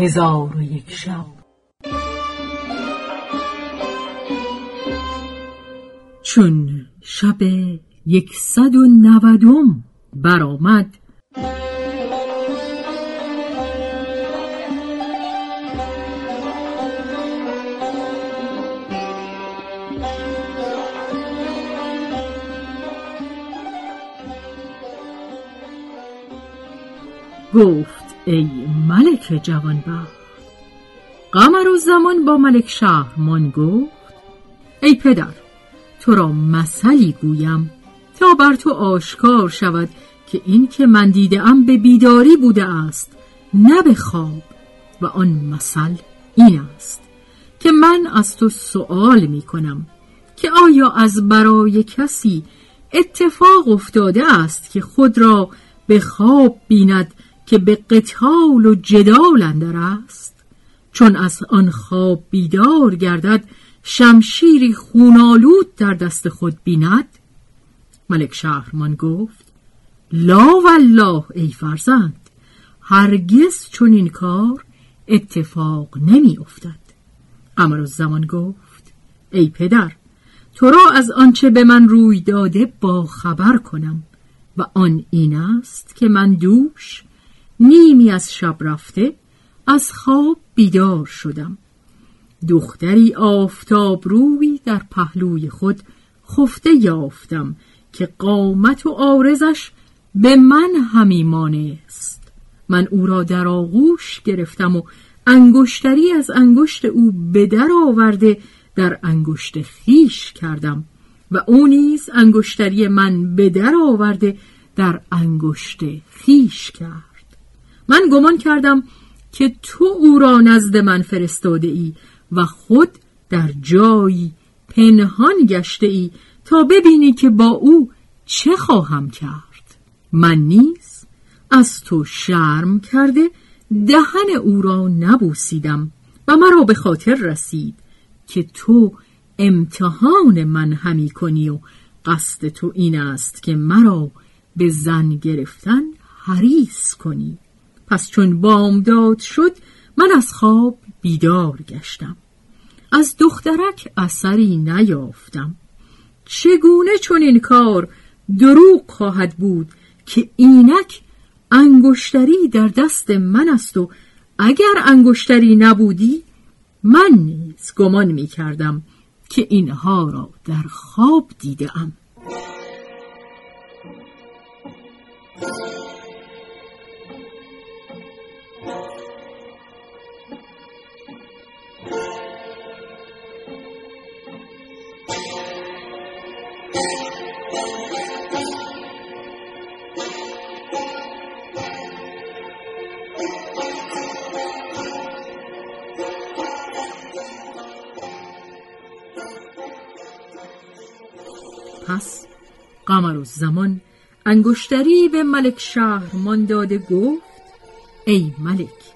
هزار و یک شب. چون شب یکصد و نودم برآمد گفت ای ملک جوانبخت. قمر و زمان با ملک شهرمان گفت ای پدر تو را مثلی گویم. تا بر تو آشکار شود که این که من دیدم به بیداری بوده است نه به خواب. و آن مثل این است که من از تو سؤال می کنم که آیا از برای کسی اتفاق افتاده است که خود را به خواب بیند که به قتال و جدال اندر است. چون از آن خواب بیدار گردد شمشیری خونالود در دست خود بیند. ملک شهرمان گفت لا والله ای فرزند هرگز چون این کار اتفاق نمی افتد. قمر زمان گفت ای پدر تو را از آنچه به من روی داده با خبر کنم و آن این است که من دوش نیمی از شب رفته از خواب بیدار شدم. دختری آفتاب روی در پهلوی خود خفته یافتم که قامت و آرزش به من همی است من او را در آغوش گرفتم و انگشتری از انگشت او به در آورده در انگشت خیش کردم و او نیز انگشتری من به در آورده در انگشت خیش کرد. من گمان کردم که تو او را نزد من فرستاده ای و خود در جایی پنهان گشته ای تا ببینی که با او چه خواهم کرد. من نیز از تو شرم کرده دهن او را نبوسیدم و مرا به خاطر رسید که تو امتحان من همی کنی و قصد تو این است که مرا به زن گرفتن حریص کنی. پس چون بامداد شد من از خواب بیدار گشتم از دخترک اثری نیافتم چگونه چون این کار دروغ خواهد بود که اینک انگشتری در دست من است و اگر انگشتری نبودی من نیز گمان می کردم که اینها را در خواب دیده ام. پس قمر و زمان انگشتری به ملک شهرمان داده گفت ای ملک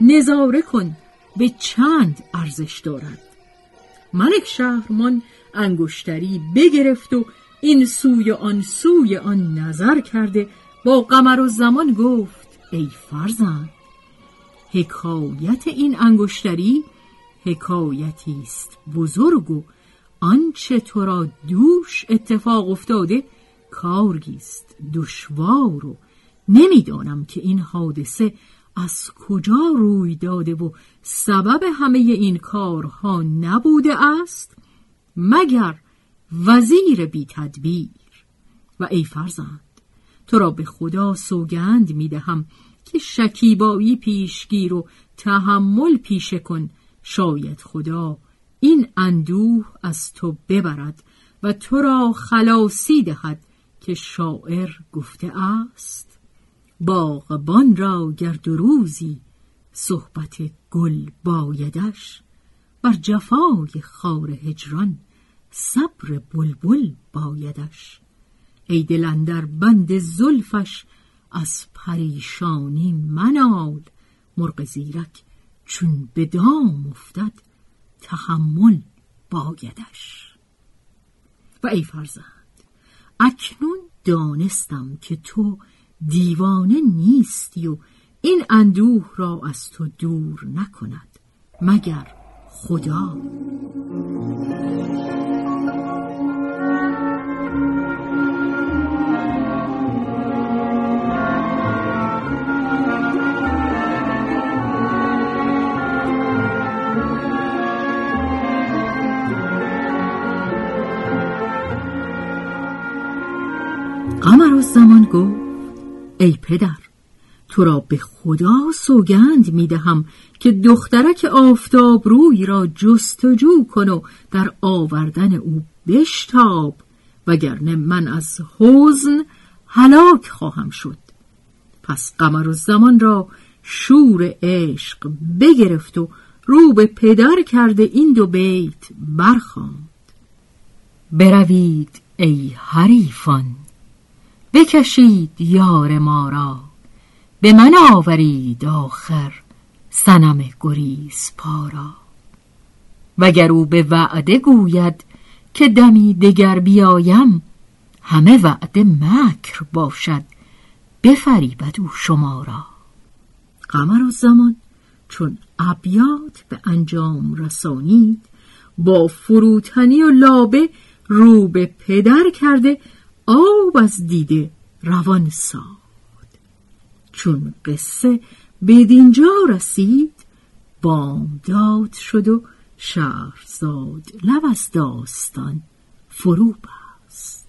نظاره کن به چند ارزش دارد. ملک شهرمان انگشتری بگرفت و این سوی آن سوی آن نظر کرده با قمر و زمان گفت ای فرزند حکایت این انگشتری حکایتی است بزرگ و آنچه تو را دوش اتفاق افتاده کارگیست دشوار و نمی‌دانم که این حادثه از کجا روی داده و سبب همه این کارها نبوده است مگر وزیر بی تدبیر و ای فرزند تو را به خدا سوگند می دهم که شکیبایی پیشگیر و تحمل پیشه کن. شاید خدا این اندوه از تو ببرد و تو را خلاصی دهد که شاعر گفته است. باغبان را گرد روزی صحبت گل بایدش بر جفای خار هجران صبر بلبل بایدش. ای دل در بند زلفش از پریشانی منال مرغ زیرک چون به دام افتد تحمل بایدش. و ای فرزند اکنون دانستم که تو دیوانه نیستی و این اندوه را از تو دور نکند مگر خدا. قمر زمان گفت ای پدر تو را به خدا سوگند می دهم که دخترک آفتاب روی را جستجو کن و در آوردن او بشتاب وگرنه من از حزن هلاک خواهم شد. پس قمر و زمان را شور عشق بگرفت و رو به پدر کرده این دو بیت برخواند بروید ای حریفان. بکشید یار ما را. به من آورید آخر سنم گریز پارا وگر او به وعده گوید که دمی دگر بیایم همه وعده مکر باشد بفریبد او شما را. قمر و زمان چون ابیات به انجام رسانید با فروتنی و لابه رو به پدر کرده آب از دیده روان ساد چون قصه بدینجا رسید بامداد شد و شهرزاد لب از داستان فرو بست.